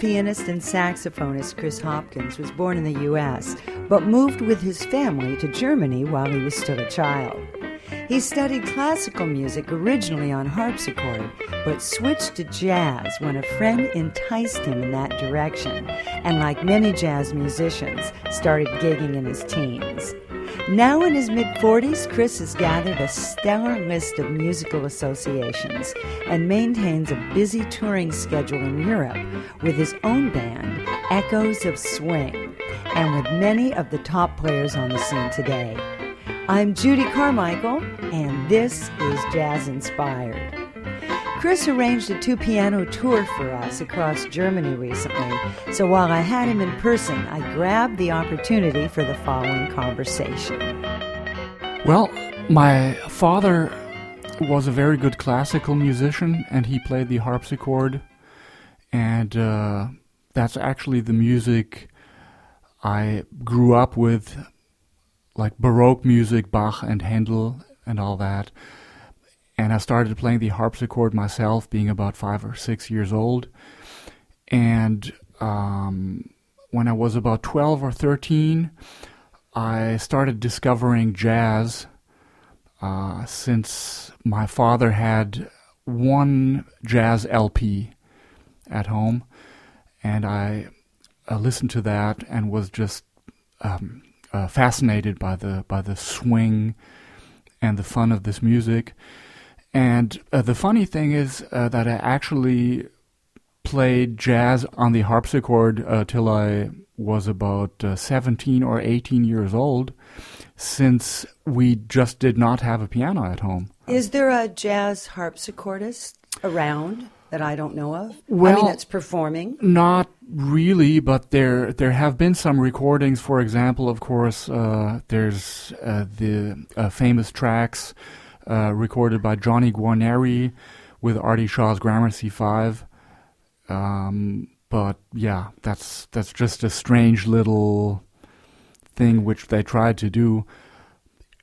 pianist and saxophonist Chris Hopkins was born in the U.S., but moved with his family to Germany while he was still a child. He studied classical music originally on harpsichord, but switched to jazz when a friend enticed him in that direction, and like many jazz musicians, started gigging in his teens. Now in his mid 40s, Chris has gathered a stellar list of musical associations and maintains a busy touring schedule in Europe with his own band, Echoes of Swing, and with many of the top players on the scene today. I'm Judy Carmichael, and this is Jazz Inspired. Chris arranged a two piano tour for us across Germany recently, so while I had him in person, I grabbed the opportunity for the following conversation. Well, my father was a very good classical musician and he played the harpsichord, and uh, that's actually the music I grew up with, like Baroque music, Bach and Handel and all that and I started playing the harpsichord myself, being about five or six years old. And um, when I was about 12 or 13, I started discovering jazz uh, since my father had one jazz LP at home, and I uh, listened to that and was just um, uh, fascinated by the by the swing and the fun of this music. And uh, the funny thing is uh, that I actually played jazz on the harpsichord uh, till I was about uh, 17 or 18 years old, since we just did not have a piano at home. Is there a jazz harpsichordist around? that I don't know of? Well, I mean, that's performing. Not really, but there there have been some recordings. For example, of course, uh, there's uh, the uh, famous tracks uh, recorded by Johnny Guarnieri with Artie Shaw's Gramercy Five. Um, but yeah, that's that's just a strange little thing which they tried to do.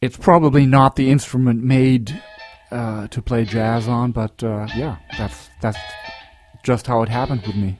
It's probably not the instrument made uh, to play jazz on, but uh, yeah, that's that's just how it happened with me.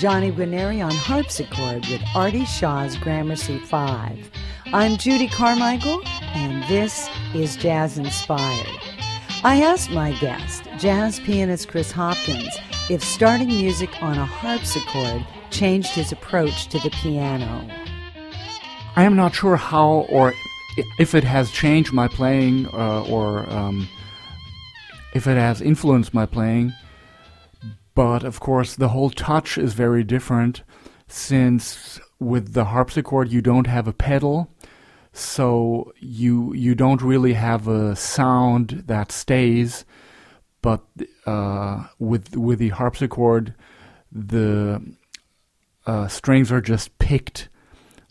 Johnny Guarnieri on harpsichord with Artie Shaw's Gramercy 5. I'm Judy Carmichael, and this is Jazz Inspired. I asked my guest, jazz pianist Chris Hopkins, if starting music on a harpsichord changed his approach to the piano. I am not sure how or if it has changed my playing uh, or um, if it has influenced my playing. But of course, the whole touch is very different since with the harpsichord you don't have a pedal, so you you don't really have a sound that stays. But uh, with with the harpsichord, the uh, strings are just picked,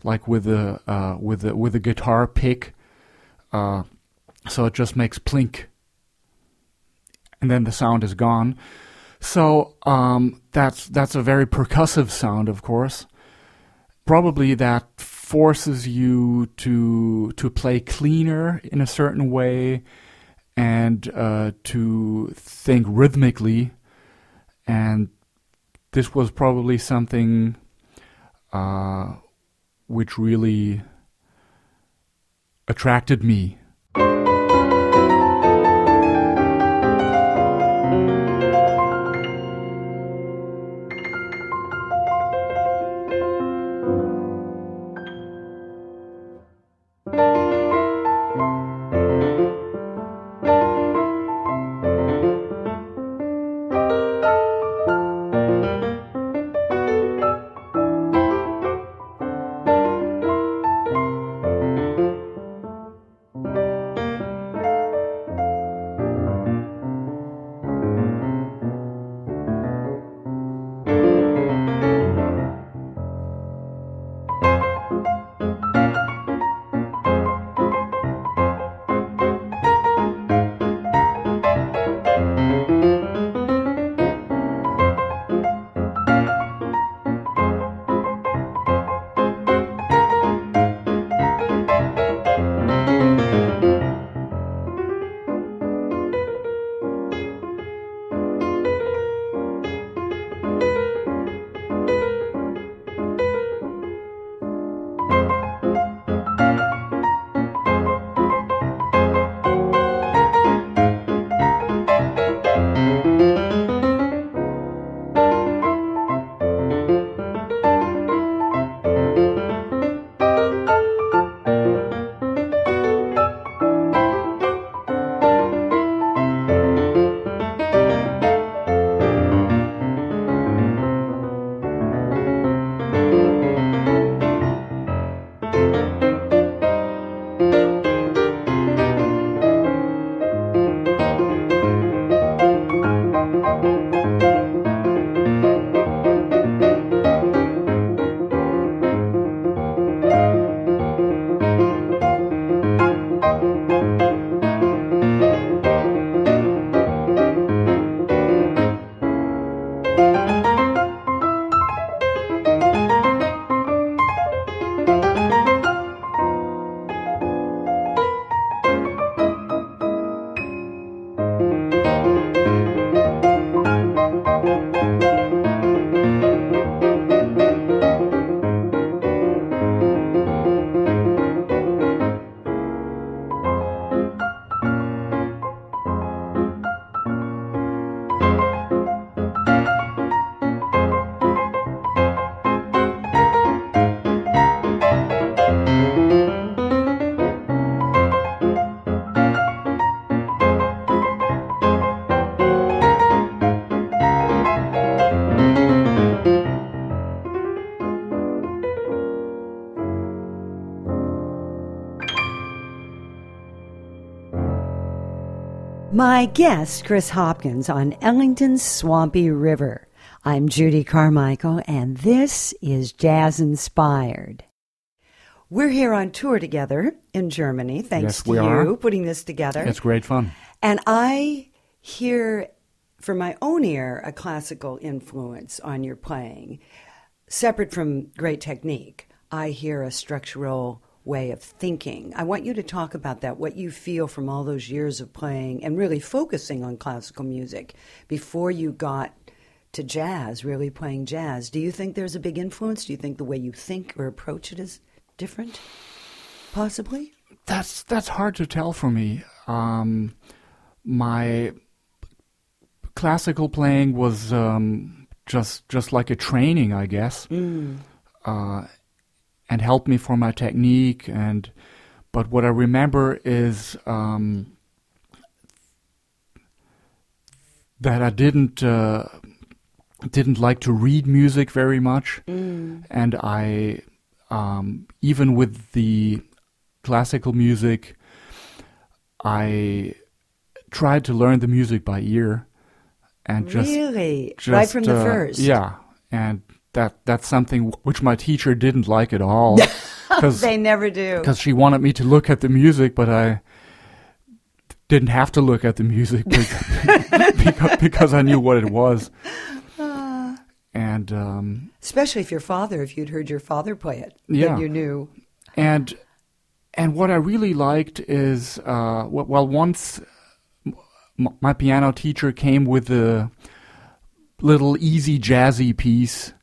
like with a uh, with a with a guitar pick. Uh, so it just makes plink, and then the sound is gone. So um, that's that's a very percussive sound, of course. Probably that forces you to to play cleaner in a certain way and uh, to think rhythmically. and this was probably something uh, which really attracted me. My guest, Chris Hopkins, on Ellington's Swampy River. I'm Judy Carmichael, and this is Jazz Inspired. We're here on tour together in Germany, thanks Yes, to you are. putting this together. It's great fun. And I hear from my own ear a classical influence on your playing. Separate from great technique, I hear a structural way of thinking. I want you to talk about that, what you feel from all those years of playing and really focusing on classical music before you got to jazz, really playing jazz. Do you think there's a big influence? Do you think the way you think or approach it is different? Possibly? That's that's hard to tell for me. Um, my classical playing was um, just just like a training, I guess, uh, and helped me for my technique. And but what I remember is um, that I didn't uh, didn't like to read music very much, and I um, even with the classical music, I tried to learn the music by ear, and just, really? just right from the uh, first? yeah, and that that's something which my teacher didn't like at all, because They never do. Because she wanted me to look at the music, but I didn't have to look at the music because, because, because I knew what it was. And um, Especially if your father, if you'd heard your father play it, Yeah. then you knew. and and what I really liked is uh, well once my piano teacher came with the little easy jazzy piece,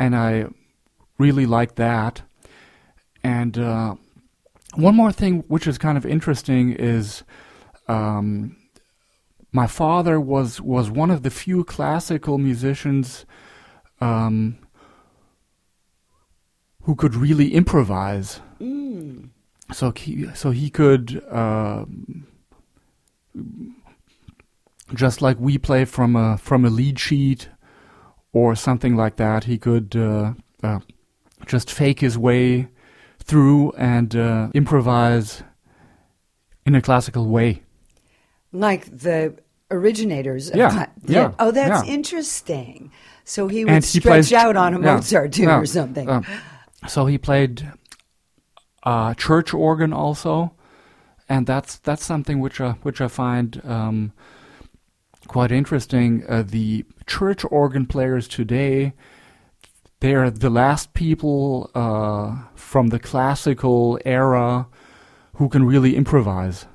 and I really like that. And uh, one more thing, which is kind of interesting, is um, my father was was one of the few classical musicians um, who could really improvise. Mm. So he so he could. Uh, just like we play from a from a lead sheet or something like that, he could uh, uh, just fake his way through and uh, improvise in a classical way. Like the originators. Of Yeah, yeah, Oh, that's yeah. interesting. So he would And he stretch plays- out on a yeah, Mozart tune or something. um, so he played uh, church organ also, and that's that's something which I which I find um, quite interesting. Uh, the church organ players today, they're the last people uh, from the classical era who can really improvise.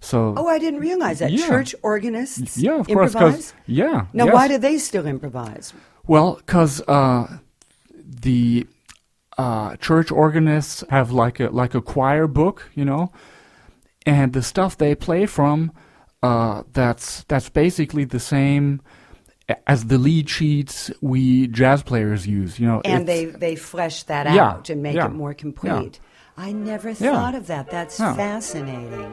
So oh, I didn't realize that. Yeah. Church organists yeah, of course, improvise? because yeah. now, yes. why do they still improvise? Well, because uh, the uh, church organists have like a like a choir book, you know, and the stuff they play from, uh, that's that's basically the same as the lead sheets we jazz players use, you know. And they, they flesh that Yeah, out and make yeah, it more complete. I never Yeah. thought of that. That's Yeah. fascinating.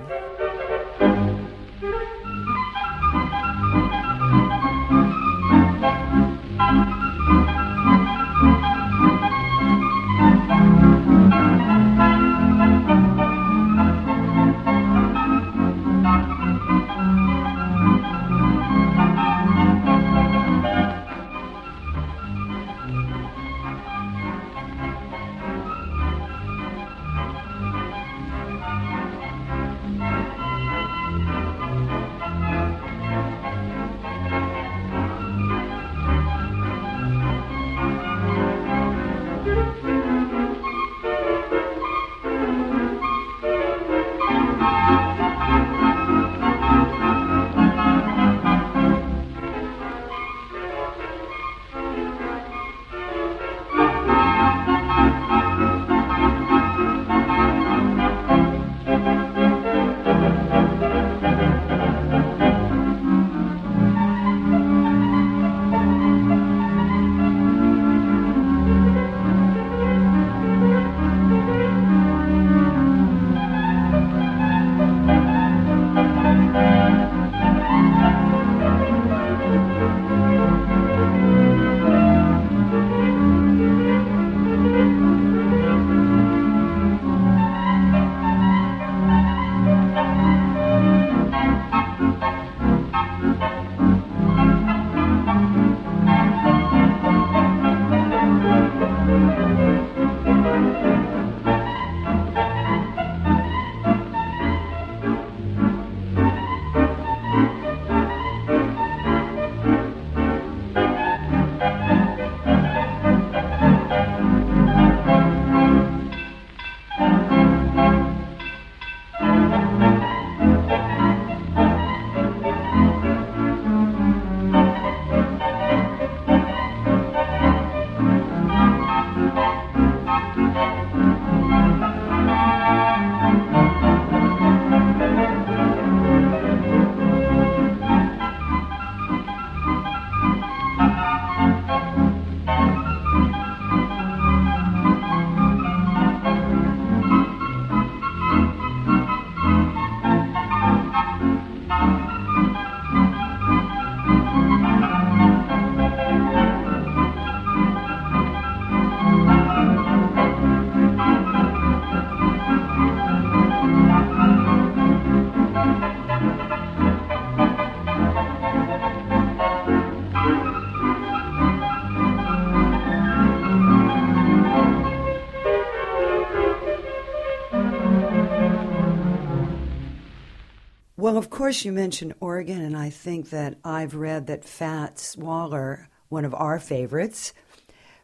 Well, of course, you mentioned organ, and I think that I've read that Fats Waller, one of our favorites,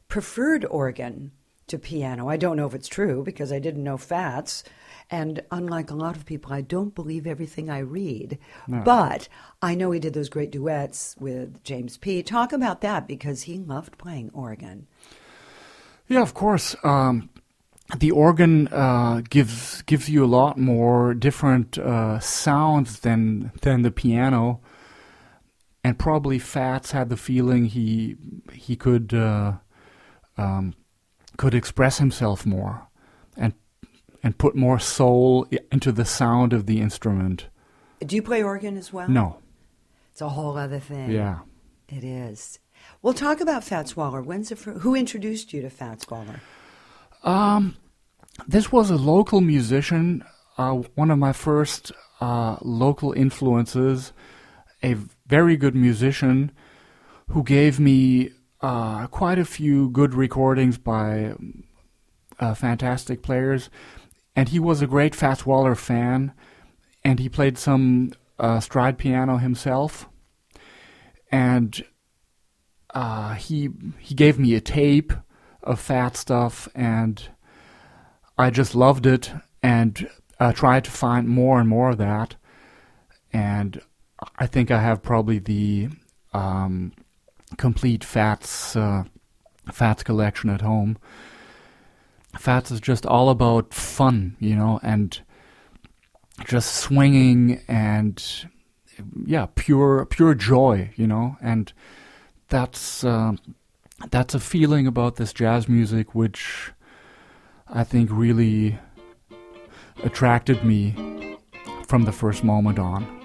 preferred organ to piano. I don't know if it's true because I didn't know Fats. And unlike a lot of people, I don't believe everything I read. No. But I know he did those great duets with James P. Talk about that because he loved playing organ. Yeah, of course. Um, the organ uh, gives gives you a lot more different uh, sounds than than the piano, and probably Fats had the feeling he he could uh, um, could express himself more, and and put more soul into the sound of the instrument. Do you play organ as well? No. It's a whole other thing. Yeah. It is. We'll talk about Fats Waller. When's the who introduced you to Fats Waller? Um, this was a local musician, uh, one of my first uh, local influences, a very good musician who gave me uh, quite a few good recordings by uh, fantastic players. And he was a great Fats Waller fan, and he played some uh, stride piano himself. And uh, he he gave me a tape of Fat stuff, and I just loved it, and uh, tried to find more and more of that. And I think I have probably the um, complete Fats uh, Fats collection at home. Fats is just all about fun, you know, and just swinging and yeah, pure pure joy, you know, and that's uh, that's a feeling about this jazz music which I think really attracted me from the first moment on.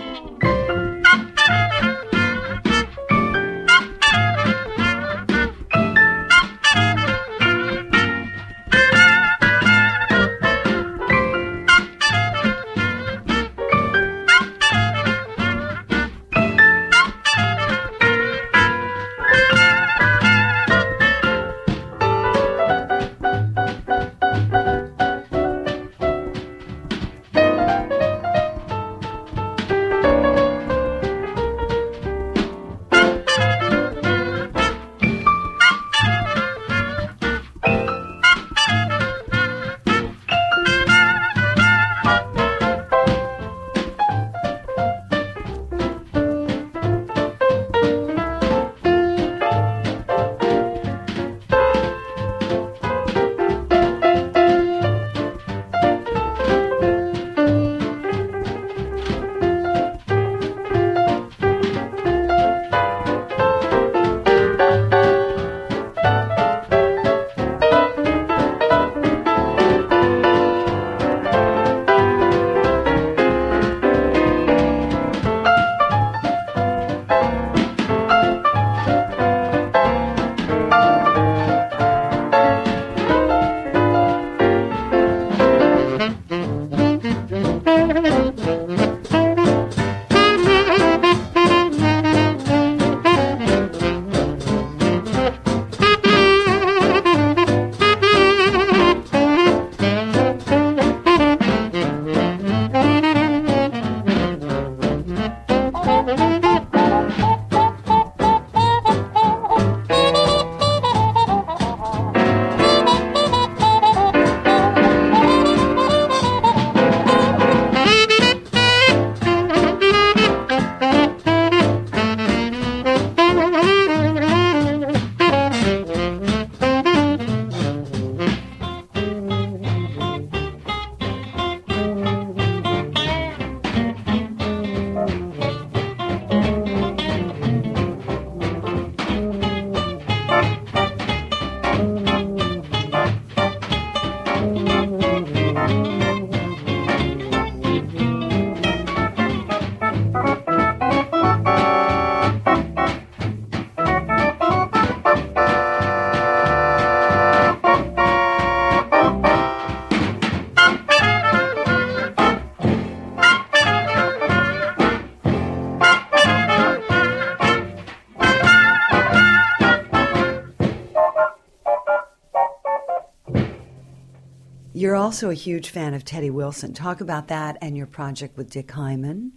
Also a huge fan of Teddy Wilson. Talk about that and your project with Dick Hyman,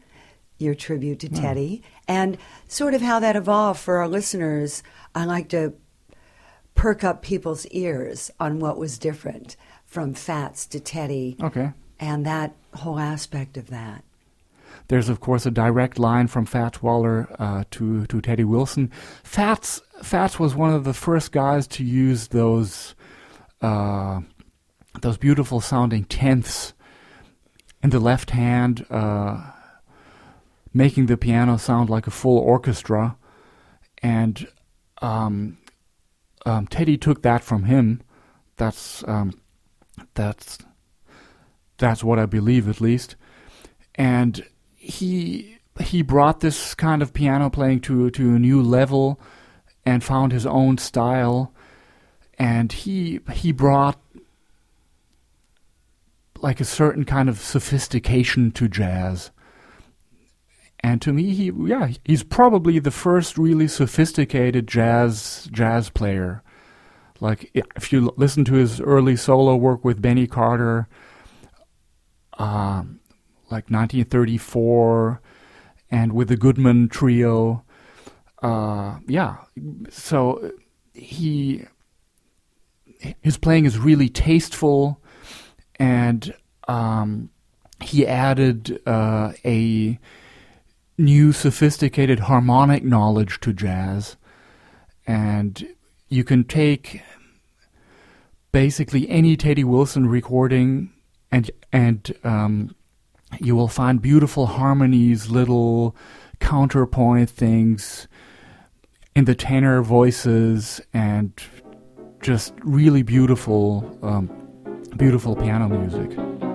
your tribute to Teddy, and sort of how that evolved for our listeners. I like to perk up people's ears on what was different from Fats to Teddy. Okay. And that whole aspect of that. There's of course a direct line from Fats Waller uh, to to Teddy Wilson. Fats Fats was one of the first guys to use those uh, those beautiful sounding tenths in the left hand, uh, making the piano sound like a full orchestra. And um, um, Teddy took that from him. That's um, that's that's what I believe, at least. And he he brought this kind of piano playing to to a new level and found his own style. And he he brought like a certain kind of sophistication to jazz. And to me, he yeah, he's probably the first really sophisticated jazz jazz player. Like if you listen to his early solo work with Benny Carter, um, like 1934, and with the Goodman Trio, uh, yeah. So he his playing is really tasteful and um, he added uh, a new sophisticated harmonic knowledge to jazz. And you can take basically any Teddy Wilson recording and and um, you will find beautiful harmonies, little counterpoint things in the tenor voices, and just really beautiful um, beautiful piano music.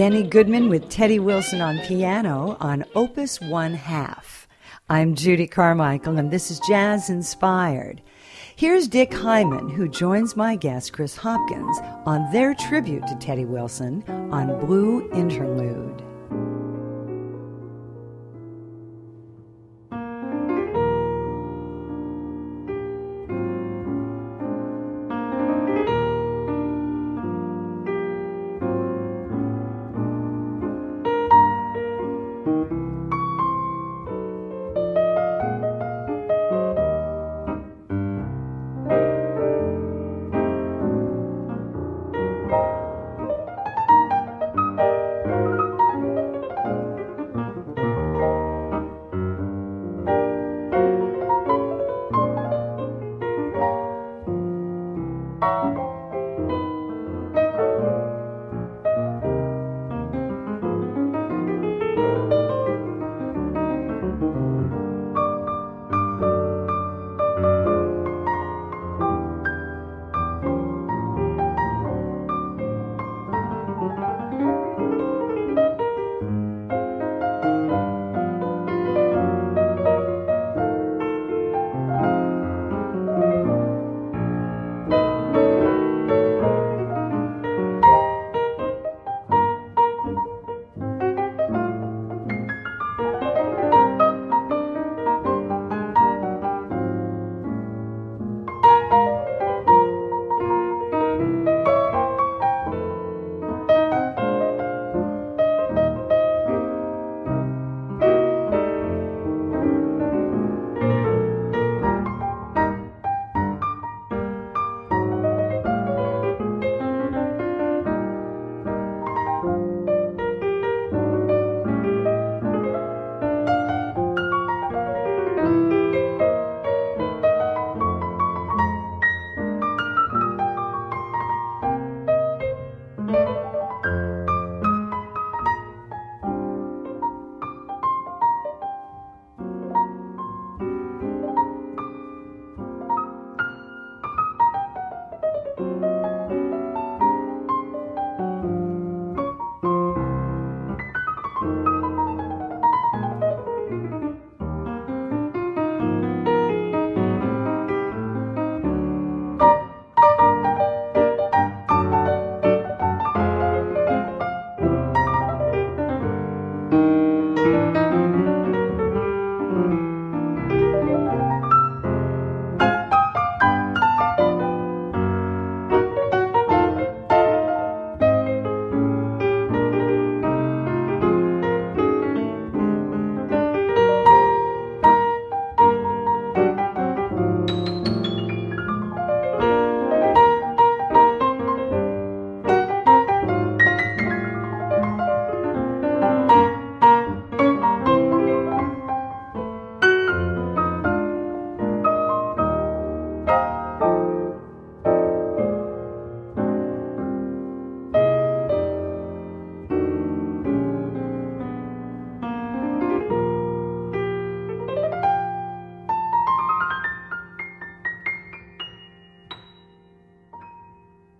Benny Goodman with Teddy Wilson on piano on Opus One Half. I'm Judy Carmichael, and this is Jazz Inspired. Here's Dick Hyman, who joins my guest Chris Hopkins on their tribute to Teddy Wilson on Blue Interlude.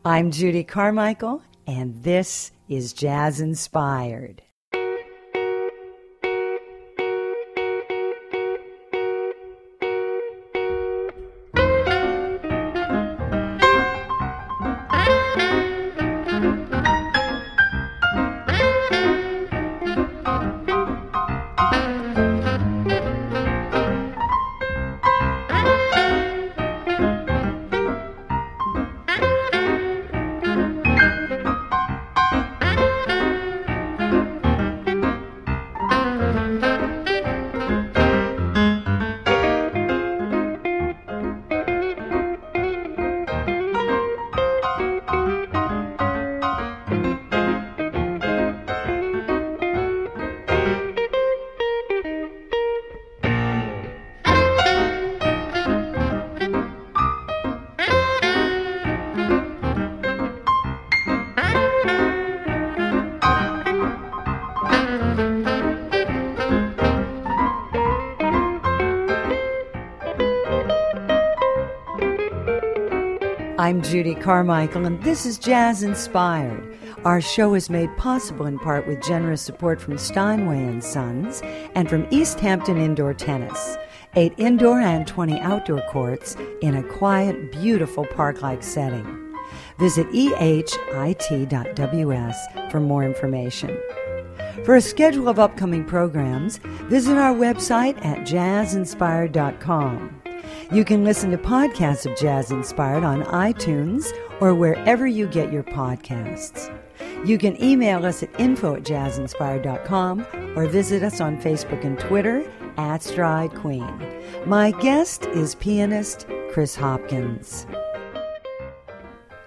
I'm Judy Carmichael, and this is Jazz Inspired. Judy Carmichael, and this is Jazz Inspired. Our show is made possible in part with generous support from Steinway and Sons and from East Hampton Indoor Tennis. Eight indoor and 20 outdoor courts in a quiet, beautiful park-like setting. Visit ehit.ws for more information. For a schedule of upcoming programs, visit our website at jazzinspired.com. You can listen to podcasts of Jazz Inspired on iTunes or wherever you get your podcasts. You can email us at info at jazzinspired.com or visit us on Facebook and Twitter at Stride Queen. My guest is pianist Chris Hopkins.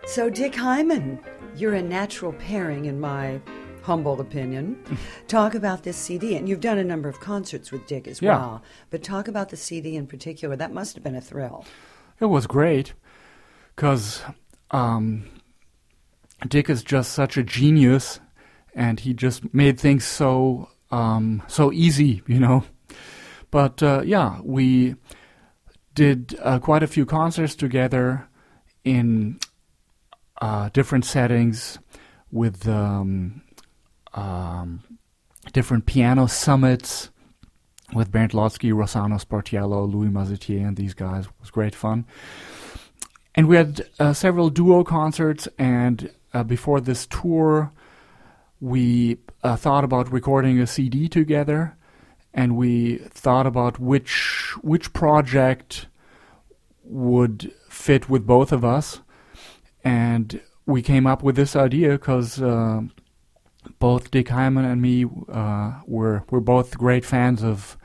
So, Dick Hyman, you're a natural pairing in my humble opinion. talk about this CD, and you've done a number of concerts with Dick as Yeah. well. But talk about the CD in particular. That must have been a thrill. It was great because um, Dick is just such a genius, and he just made things so um, so easy, you know. But uh, yeah, we did uh, quite a few concerts together in uh, different settings with um, um, different piano summits with Bernd Lhotzky, Rossano Sportiello, Louis Mazetier, and these guys. It was great fun. And we had uh, several duo concerts, and uh, before this tour, we uh, thought about recording a CD together, and we thought about which which project would fit with both of us, and we came up with this idea because uh, both Dick Hyman and me uh, were were both great fans of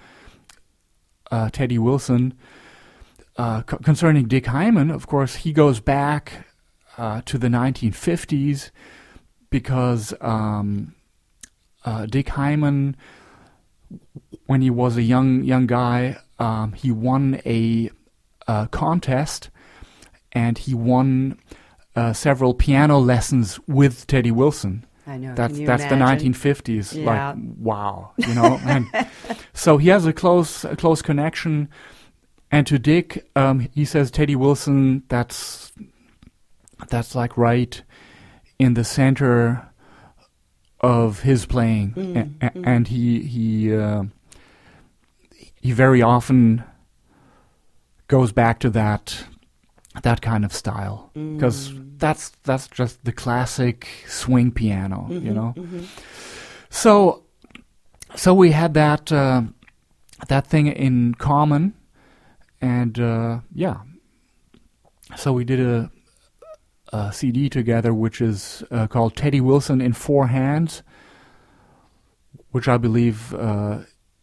uh, Teddy Wilson. Uh, concerning Dick Hyman, of course, he goes back uh, to the 1950s because um, uh, Dick Hyman, when he was a young young guy, um, he won a, uh contest, and he won several piano lessons with Teddy Wilson. I know. That's that's imagine? the 1950s. Yeah. Like wow, you know. and so he has a close a close connection. And to Dick, um, he says Teddy Wilson. That's that's like right in the center of his playing, Mm, a- mm. and he he uh, he very often goes back to that that kind of style because Mm. that's that's just the classic swing piano, you Mhm, know. mhm. So, so we had that uh, that thing in common, and uh, yeah. So we did a, a CD together, which is uh, called Teddy Wilson in Four Hands, which I believe uh,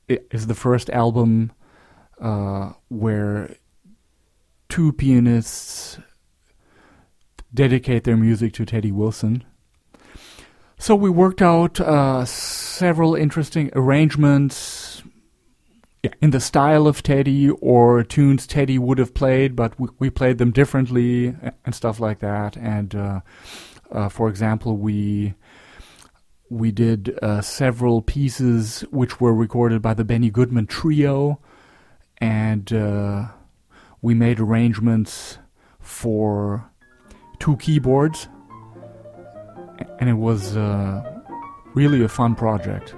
is the first album uh, where two pianists dedicate their music to Teddy Wilson. So we worked out uh, several interesting arrangements yeah, in the style of Teddy or tunes Teddy would have played, but we, we played them differently and stuff like that. And uh, uh, for example, we we did uh, several pieces which were recorded by the Benny Goodman Trio, and uh, we made arrangements for two keyboards, and it was uh, really a fun project.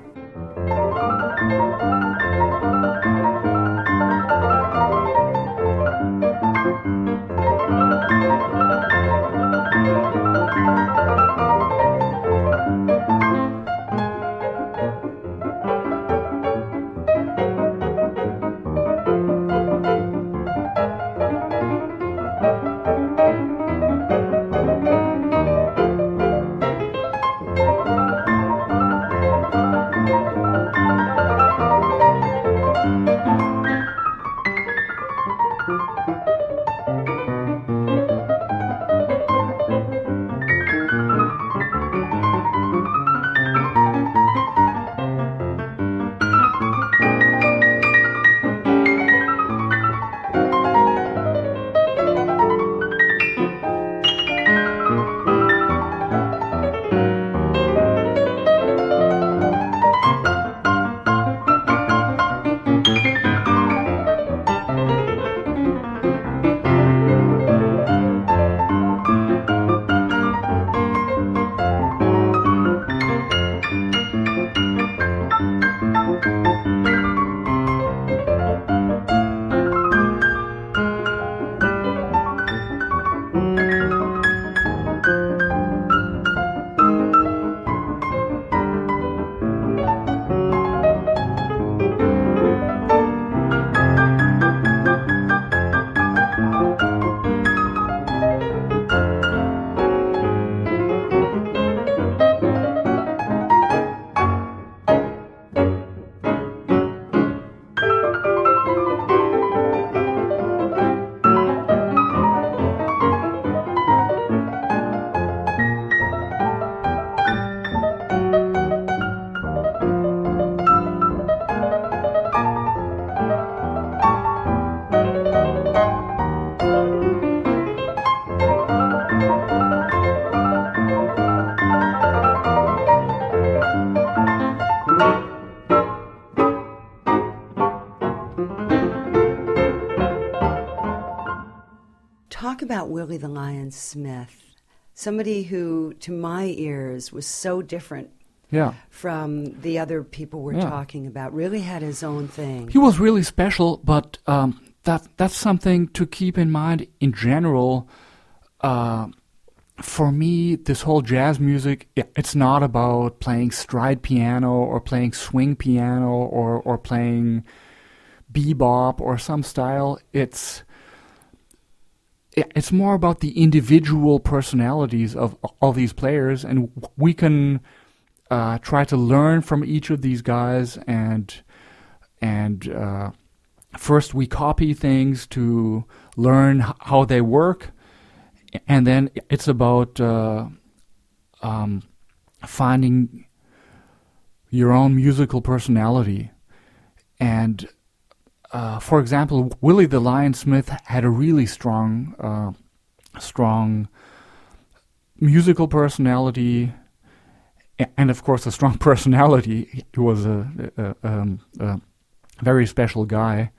About Willie the Lion Smith? Somebody who, to my ears, was so different yeah. from the other people we're yeah. talking about. Really had his own thing. He was really special, but um, that that's something to keep in mind in general. Uh, for me, this whole jazz music, it's not about playing stride piano or playing swing piano or, or playing bebop or some style. It's it's more about the individual personalities of all these players, and we can uh, try to learn from each of these guys, and and uh, first we copy things to learn how they work, and then it's about uh, um, finding your own musical personality, and uh, for example, Willie the Lion Smith had a really strong, uh, strong musical personality, and of course a strong personality. He was a, a, um, a very special guy,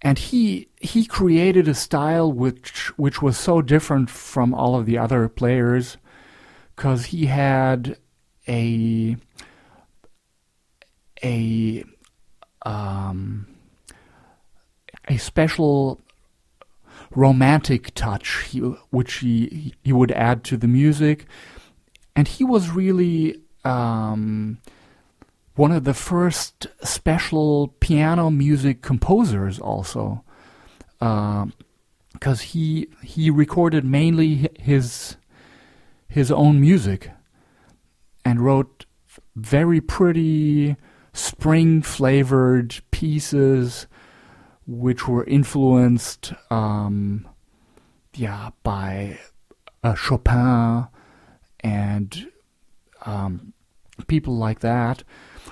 and he he created a style which which was so different from all of the other players, because he had a a um, a special romantic touch he, which he he would add to the music, and he was really um, one of the first special piano music composers, also, because um, he he recorded mainly his his own music and wrote very pretty spring flavored pieces which were influenced, um, yeah, by uh, Chopin and um, people like that.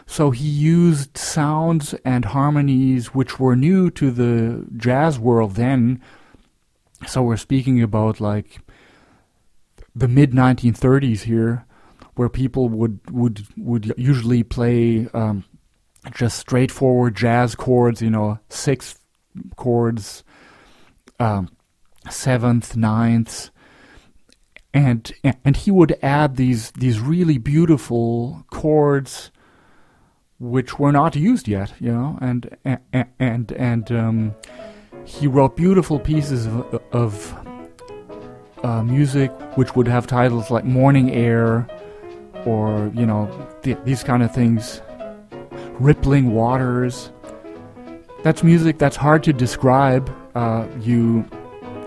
So he used sounds and harmonies which were new to the jazz world then. So we're speaking about like the mid 1930s here, where people would would would usually play um, just straightforward jazz chords, you know, six chords, um, seventh, ninth, and and he would add these these really beautiful chords which were not used yet you know and and and, and um, he wrote beautiful pieces of, of uh, music which would have titles like morning air or you know th- these kind of things. Rippling waters that's music that's hard to describe. Uh, you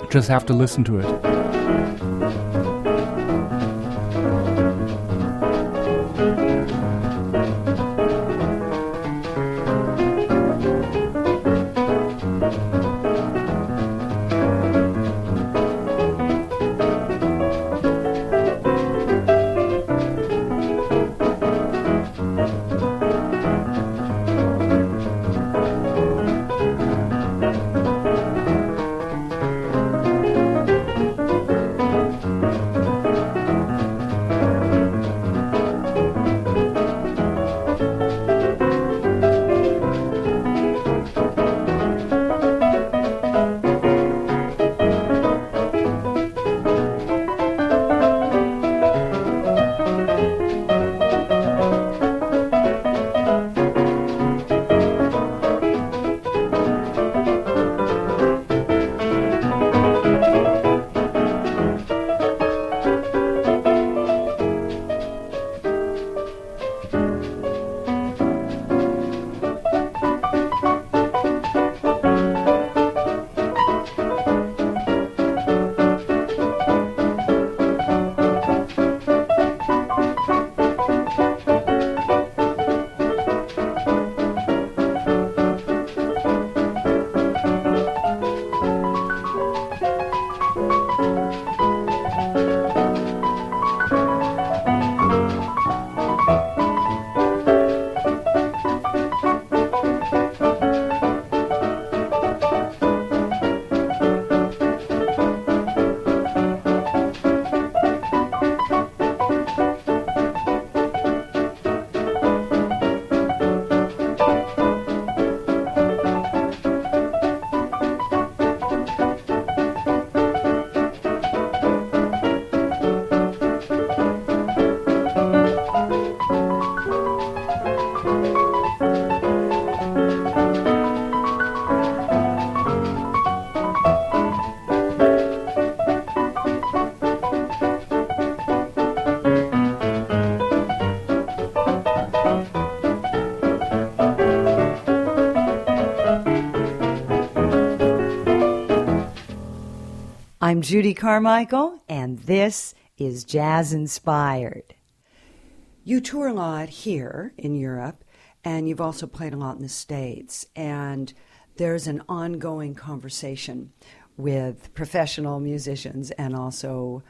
just have to listen to it I'm Judy Carmichael, and this is Jazz Inspired. You tour a lot here in Europe, and you've also played a lot in the States. And there's an ongoing conversation with professional musicians and also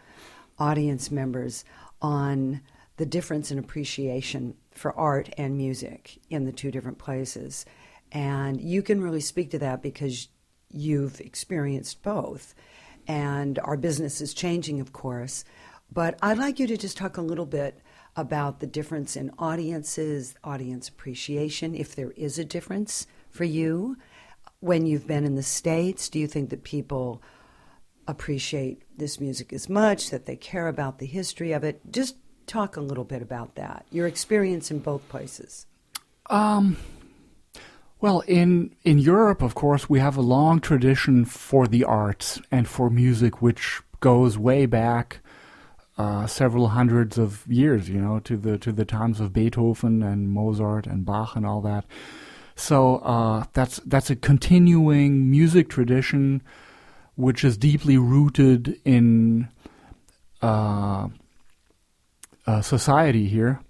audience members on the difference in appreciation for art and music in the two different places. And you can really speak to that because you've experienced both and our business is changing, of course. But I'd like you to just talk a little bit about the difference in audiences, audience appreciation, if there is a difference for you when you've been in the States. Do you think that people appreciate this music as much, that they care about the history of it? Just talk a little bit about that, your experience in both places. Um, well, in in Europe, of course, we have a long tradition for the arts and for music, which goes way back uh, several hundreds of years. You know, to the to the times of Beethoven and Mozart and Bach and all that. So uh, that's that's a continuing music tradition, which is deeply rooted in uh, uh society here,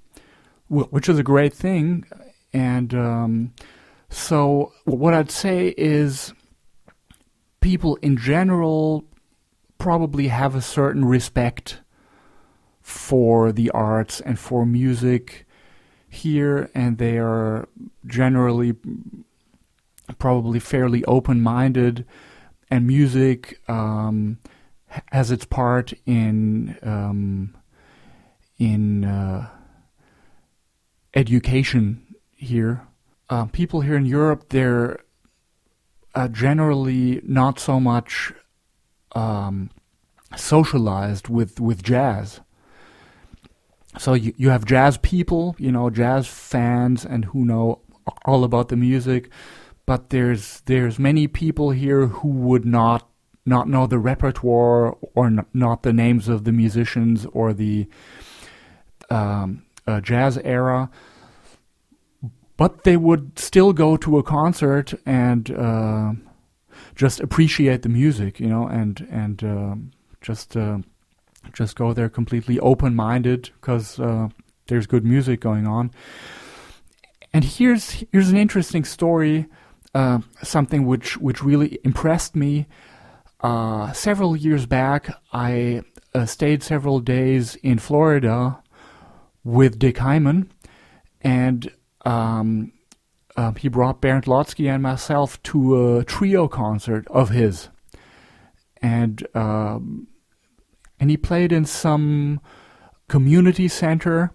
which is a great thing, and. Um, so, what I'd say is people in general probably have a certain respect for the arts and for music here, and they are generally probably fairly open minded, and music um, has its part in. Um, in uh, education here uh, people here in Europe, they're uh, generally not so much um, socialized with with jazz. So you you have jazz people, you know, jazz fans, and who know all about the music, but there's there's many people here who would not not know the repertoire or n- not the names of the musicians or the um, uh, jazz era, but they would still go to a concert and uh, just appreciate the music, you know, and and uh, just uh, just go there completely open minded because uh, there's good music going on. And here's here's an interesting story, uh, something which which really impressed me. Uh, several years back, I uh, stayed several days in Florida with Dick Hyman, and um, um, he brought Bernd Lhotzky and myself to a trio concert of his, and um, and he played in some community center.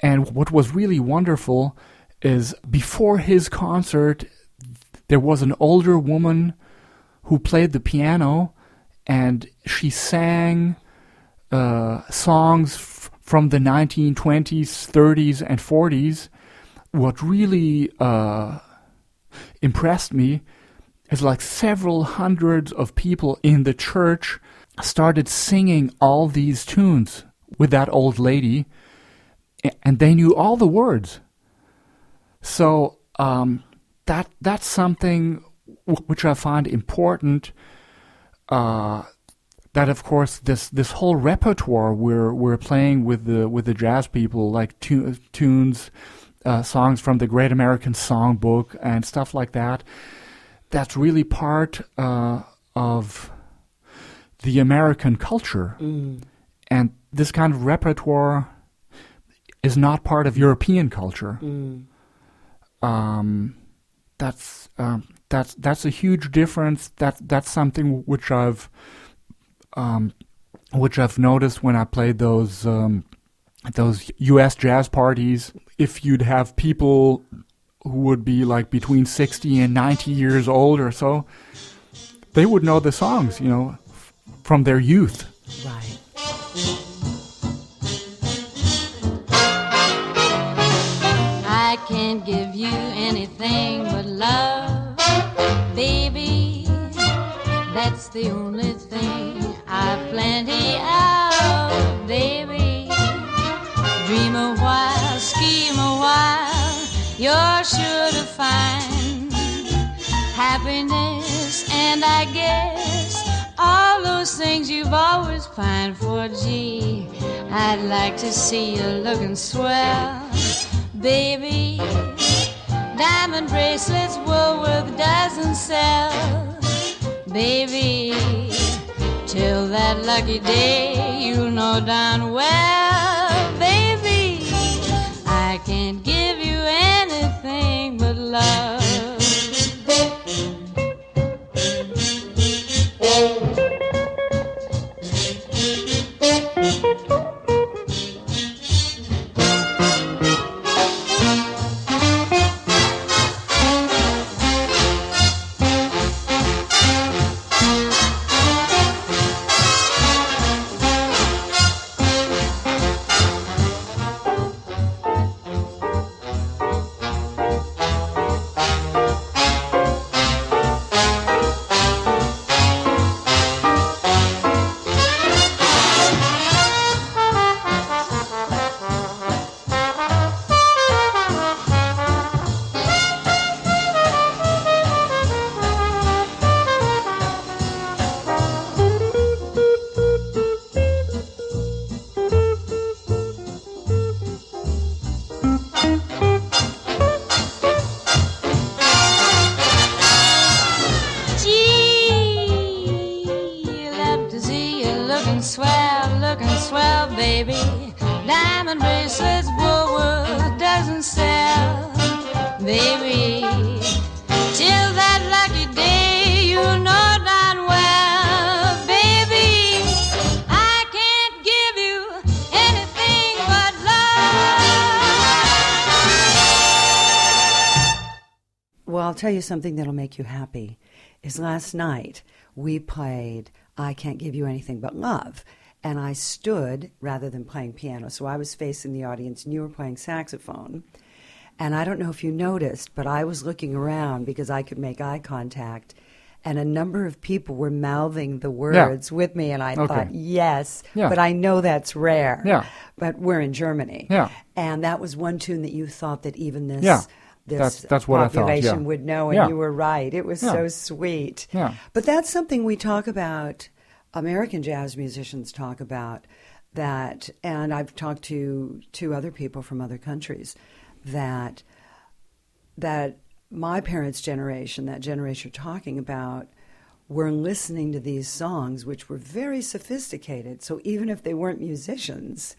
And what was really wonderful is before his concert, there was an older woman who played the piano, and she sang uh, songs f- from the 1920s, 30s, and 40s. What really uh, impressed me is like several hundreds of people in the church started singing all these tunes with that old lady, and they knew all the words. So um, that that's something which I find important. Uh, that of course this this whole repertoire we're we're playing with the with the jazz people like tu- tunes, uh, songs from the Great American Songbook and stuff like that. That's really part uh, of the American culture, mm. and this kind of repertoire is not part of European culture. Mm. Um, that's um, that's that's a huge difference. That that's something which I've um, which I've noticed when I played those um, those U.S. jazz parties. If you'd have people who would be like between sixty and ninety years old or so, they would know the songs, you know, f- from their youth. Right. I can't give you anything but love, baby. That's the only thing I've plenty of, baby. Dream a while, scheme a while, you're sure to find happiness, and I guess all those things you've always pined for. Gee, I'd like to see you looking swell baby. Diamond bracelets Woolworth doesn't sell, baby. Till that lucky day, you'll know darn well, something that'll make you happy. Is last night we played I Can't Give You Anything But Love. And I stood rather than playing piano. So I was facing the audience and you were playing saxophone. And I don't know if you noticed, but I was looking around because I could make eye contact. And a number of people were mouthing the words with me. And I Okay. thought, yes, Yeah. but I know that's rare. Yeah. But we're in Germany. Yeah. And that was one tune that you thought that even this, Yeah. This That's- that's what I thought, population yeah. would know. And Yeah. you were right. It was Yeah. so sweet. Yeah. But that's something we talk about, American jazz musicians talk about that, and I've talked to two other people from other countries that that my parents' generation, that generation you're talking about, were listening to these songs, which were very sophisticated. So even if they weren't musicians,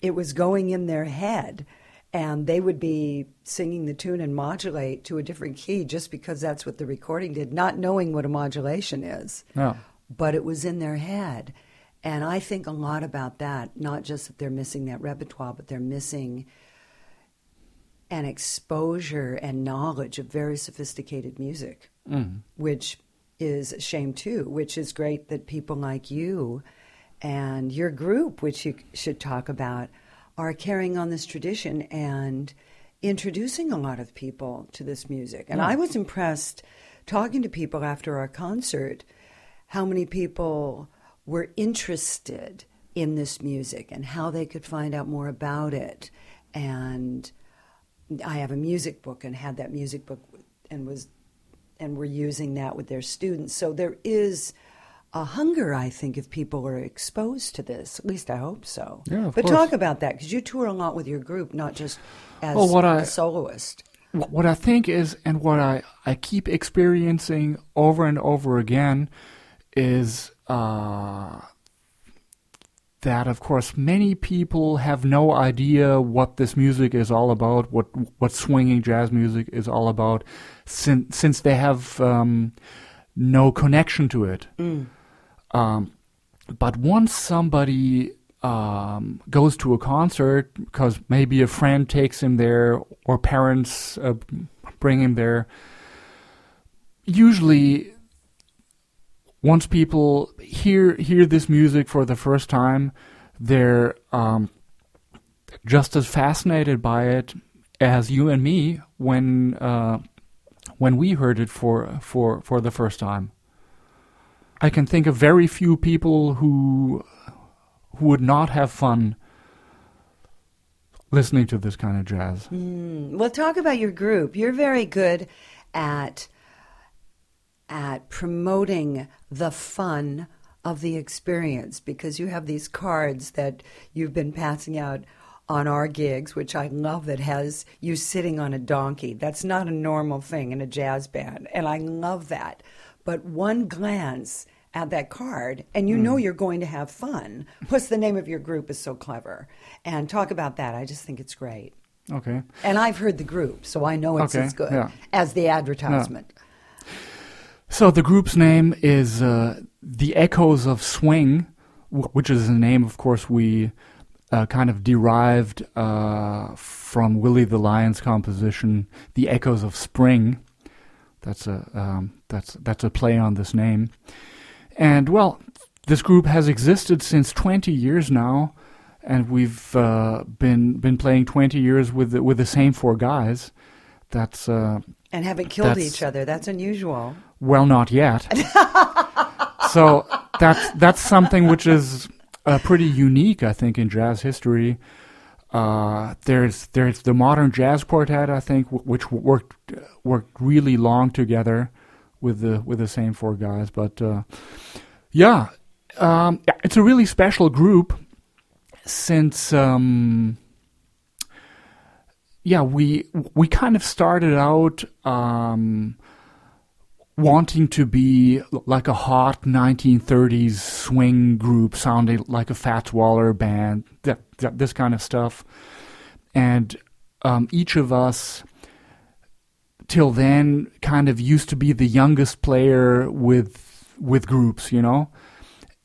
it was going in their head. And they would be singing the tune and modulate to a different key just because that's what the recording did, not knowing what a modulation is. Yeah. But it was in their head. And I think a lot about that, not just that they're missing that repertoire, but they're missing an exposure and knowledge of very sophisticated music, mm. which is a shame too, which is great that people like you and your group, which you should talk about, are carrying on this tradition and introducing a lot of people to this music. And I was impressed talking to people after our concert how many people were interested in this music and how they could find out more about it and I have a music book and had that music book and was and we're using that with their students. So there is a hunger, I think, if people are exposed to this. At least I hope so. Yeah, but course. talk about that because you tour a lot with your group, not just as Well, what a I- soloist. What I think is, and what I, I keep experiencing over and over again, is uh, that, of course, many people have no idea what this music is all about, what what swinging jazz music is all about, since since they have um, no connection to it. Um, but once somebody um, goes to a concert because maybe a friend takes him there or parents uh, bring him there, usually once people hear hear this music for the first time, they're um, just as fascinated by it as you and me when uh, when we heard it for for for the first time. I can think of very few people who who would not have fun listening to this kind of jazz. Mm, Well, talk about your group. You're very good at at promoting the fun of the experience because you have these cards that you've been passing out on our gigs, which I love that has you sitting on a donkey. That's not a normal thing in a jazz band, and I love that. But one glance at that card, and you know you're going to have fun. Plus, the name of your group is so clever. And talk about that. I just think it's great. Okay. And I've heard the group, so I know it's Okay, as good yeah. as the advertisement. So the group's name is uh, the Echoes of Swing, which is a name, of course, we uh, kind of derived uh, from Willie the Lion's composition, "The Echoes of Spring." That's a um, that's that's a play on this name, and well, this group has existed since 20 years now, and we've uh, been been playing 20 years with the, with the same four guys. That's uh, And haven't killed each other. That's unusual. well, not yet. so that's that's something which is uh, pretty unique, I think, in jazz history. Uh, there's there's the modern jazz quartet, I think, w- which worked worked really long together with the with the same four guys. But uh, yeah, um, it's a really special group since um, yeah we we kind of started out. Um, wanting to be like a hot 1930s swing group sounding like a Fats Waller band, that, that, this kind of stuff. And um, each of us, till then, kind of used to be the youngest player with with groups, you know,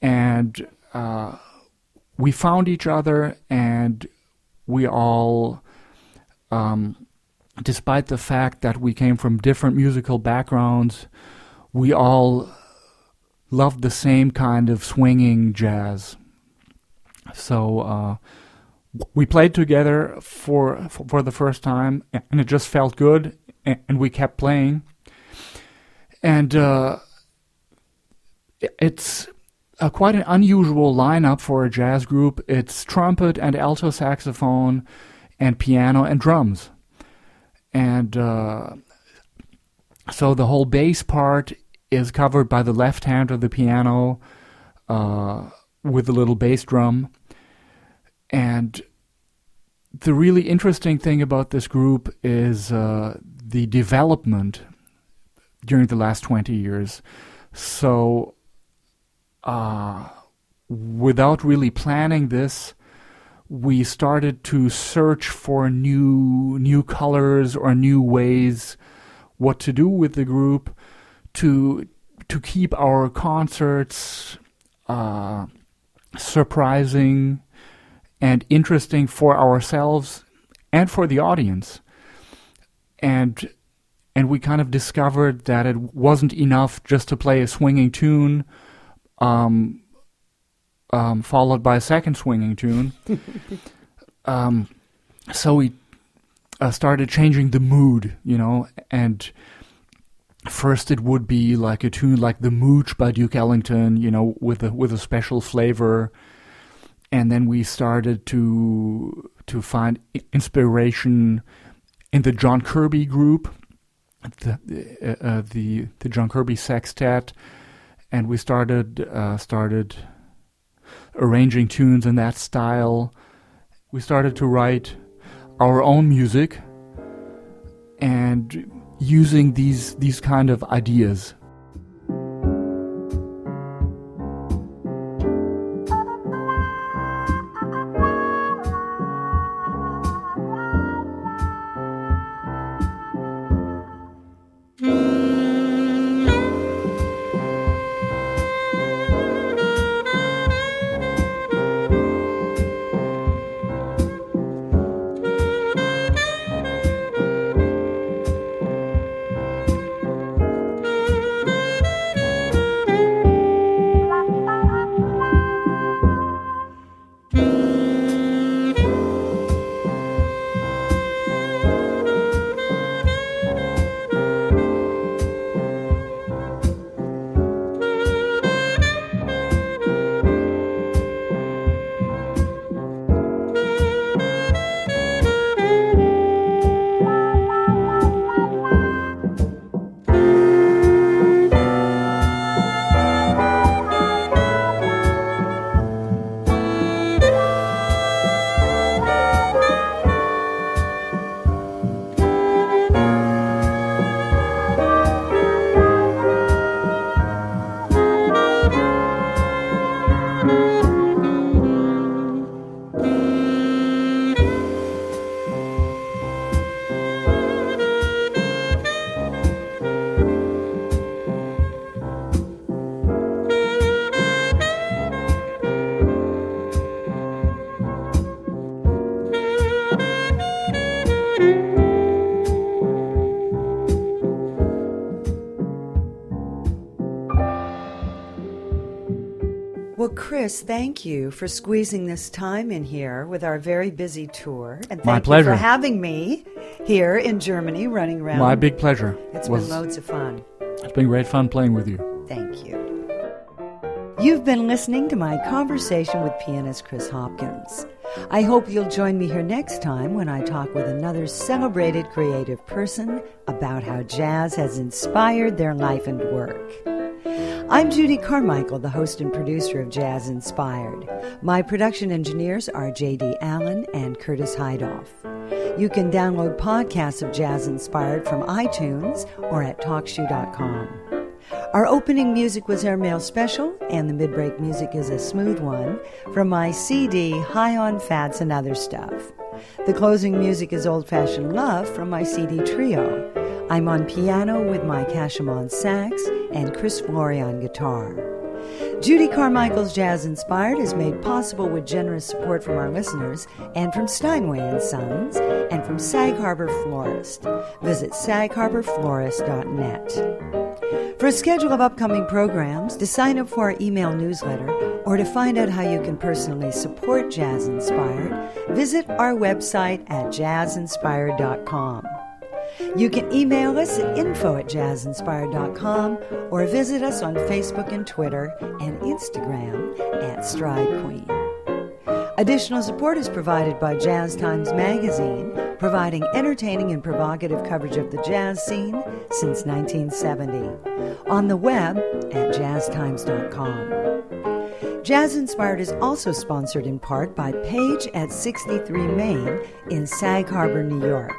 and uh, we found each other, and we all. Um, despite the fact that we came from different musical backgrounds, we all loved the same kind of swinging jazz. So uh, we played together for for the first time, and it just felt good, and we kept playing. And uh, it's quite an unusual lineup for a jazz group. It's trumpet and alto saxophone, and piano and drums, and uh, so the whole bass part is covered by the left hand of the piano uh, with a little bass drum. And the really interesting thing about this group is uh, the development during the last 20 years. So, uh, without really planning this, we started to search for new new colors or new ways what to do with the group to to keep our concerts uh, surprising and interesting for ourselves and for the audience. And and we kind of discovered that it wasn't enough just to play a swinging tune, um, um, followed by a second swinging tune. um, so we uh, started changing the mood, you know, and first it would be like a tune like the Mooche by Duke Ellington, you know, with a with a special flavor, and then we started to to find inspiration in the John Kirby group, the uh, uh, the the John Kirby Sextet, and we started uh, started arranging tunes in that style. We started to write our own music and using these these kind of ideas Chris, thank you for squeezing this time in here with our very busy tour. And thank My pleasure. you for having me here in Germany running around. My big pleasure. It's been loads of fun. It's been great fun playing with you. Thank you. You've been listening to my conversation with pianist Chris Hopkins. I hope you'll join me here next time when I talk with another celebrated creative person about how jazz has inspired their life and work. I'm Judy Carmichael, the host and producer of Jazz Inspired. My production engineers are J.D. Allen and Curtis Heidoff. You can download podcasts of Jazz Inspired from iTunes or at TalkShoe.com. Our opening music was Airmail Special, and the mid-break music is a smooth one from my CD High on Fats and Other Stuff. The closing music is Old Fashioned Love from my CD Trio. I'm on piano with my Cashomon sax and Chris Flory on guitar. Judy Carmichael's Jazz Inspired is made possible with generous support from our listeners and from Steinway and Sons and from Sag Harbor Florist. Visit sagharborflorist.net. For a schedule of upcoming programs, to sign up for our email newsletter, or to find out how you can personally support Jazz Inspired, visit our website at jazzinspired.com. You can email us at info at jazzinspired.com or visit us on Facebook and Twitter and Instagram at Stride Queen. Additional support is provided by Jazz Times Magazine, providing entertaining and provocative coverage of the jazz scene since 1970. On the web at jazztimes.com. Jazz Inspired is also sponsored in part by Page at 63 Main in Sag Harbor, New York,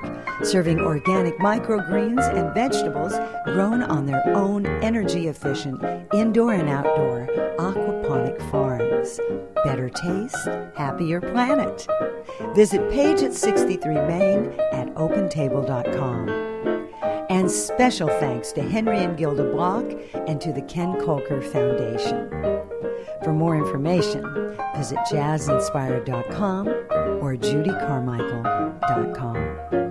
serving organic microgreens and vegetables grown on their own energy efficient indoor and outdoor aquaponic farms. Better taste, happier planet. Visit Page at 63 Main at opentable.com. And special thanks to Henry and Gilda Block and to the Ken Kolker Foundation. For more information, visit jazzinspired.com or judycarmichael.com.